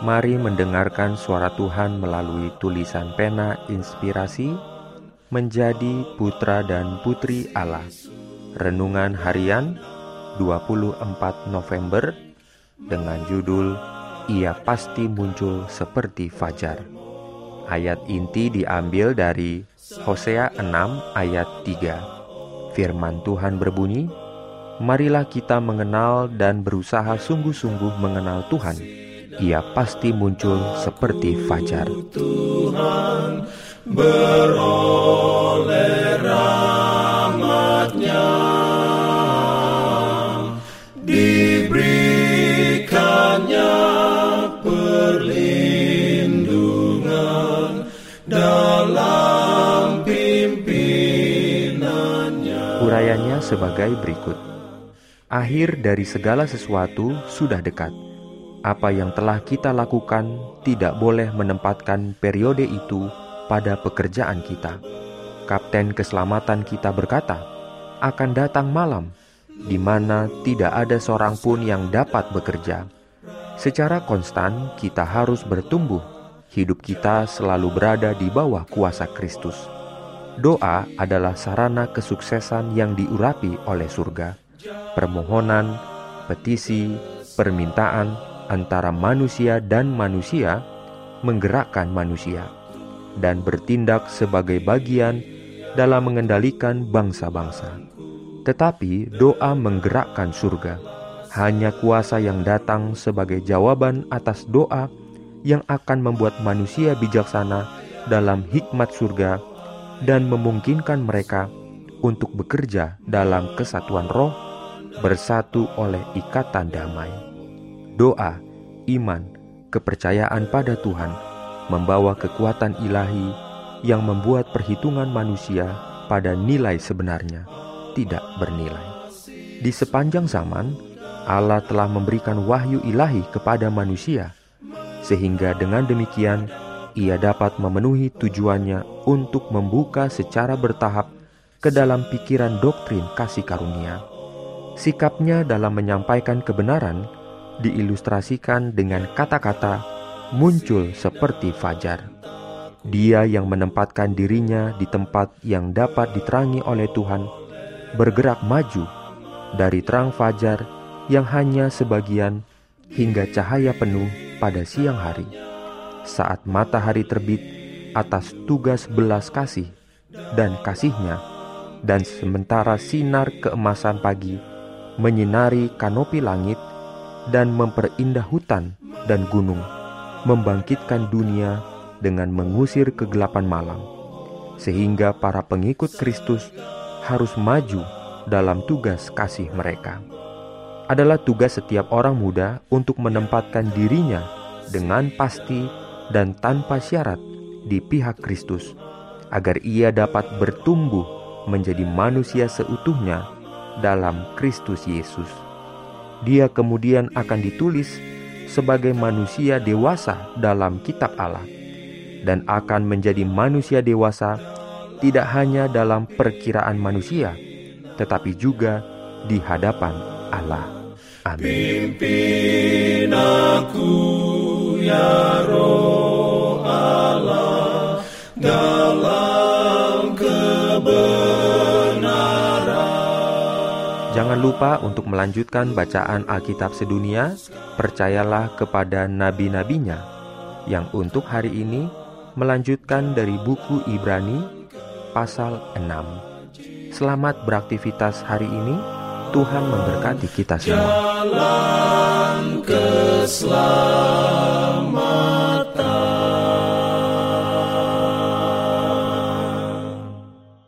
Mari mendengarkan suara Tuhan melalui tulisan pena inspirasi menjadi putra dan putri Allah. Renungan harian 24 November dengan judul Ia pasti muncul seperti fajar. Ayat inti diambil dari Hosea 6 ayat 3. Firman Tuhan berbunyi, Marilah kita mengenal dan berusaha sungguh-sungguh mengenal Tuhan ia pasti muncul seperti fajar. Tuhan beroleh rahmatnya diberikannya perlindungan dalam pimpinannya. Urayanya sebagai berikut. Akhir dari segala sesuatu sudah dekat apa yang telah kita lakukan tidak boleh menempatkan periode itu pada pekerjaan kita. Kapten keselamatan kita berkata, "Akan datang malam di mana tidak ada seorang pun yang dapat bekerja." Secara konstan, kita harus bertumbuh. Hidup kita selalu berada di bawah kuasa Kristus. Doa adalah sarana kesuksesan yang diurapi oleh surga. Permohonan, petisi, permintaan, antara manusia dan manusia menggerakkan manusia dan bertindak sebagai bagian dalam mengendalikan bangsa-bangsa. Tetapi doa menggerakkan surga. Hanya kuasa yang datang sebagai jawaban atas doa yang akan membuat manusia bijaksana dalam hikmat surga dan memungkinkan mereka untuk bekerja dalam kesatuan roh bersatu oleh ikatan damai doa, iman, kepercayaan pada Tuhan membawa kekuatan ilahi yang membuat perhitungan manusia pada nilai sebenarnya tidak bernilai. Di sepanjang zaman, Allah telah memberikan wahyu ilahi kepada manusia, sehingga dengan demikian ia dapat memenuhi tujuannya untuk membuka secara bertahap ke dalam pikiran doktrin kasih karunia. Sikapnya dalam menyampaikan kebenaran diilustrasikan dengan kata-kata muncul seperti fajar. Dia yang menempatkan dirinya di tempat yang dapat diterangi oleh Tuhan bergerak maju dari terang fajar yang hanya sebagian hingga cahaya penuh pada siang hari. Saat matahari terbit atas tugas belas kasih dan kasihnya dan sementara sinar keemasan pagi menyinari kanopi langit dan memperindah hutan dan gunung, membangkitkan dunia dengan mengusir kegelapan malam, sehingga para pengikut Kristus harus maju dalam tugas kasih mereka. Adalah tugas setiap orang muda untuk menempatkan dirinya dengan pasti dan tanpa syarat di pihak Kristus, agar ia dapat bertumbuh menjadi manusia seutuhnya dalam Kristus Yesus dia kemudian akan ditulis sebagai manusia dewasa dalam kitab Allah dan akan menjadi manusia dewasa tidak hanya dalam perkiraan manusia tetapi juga di hadapan Allah. Amin. Pimpin aku ya Jangan lupa untuk melanjutkan bacaan Alkitab sedunia. Percayalah kepada nabi-nabinya yang untuk hari ini melanjutkan dari buku Ibrani pasal 6. Selamat beraktivitas hari ini. Tuhan memberkati kita semua. Jalan.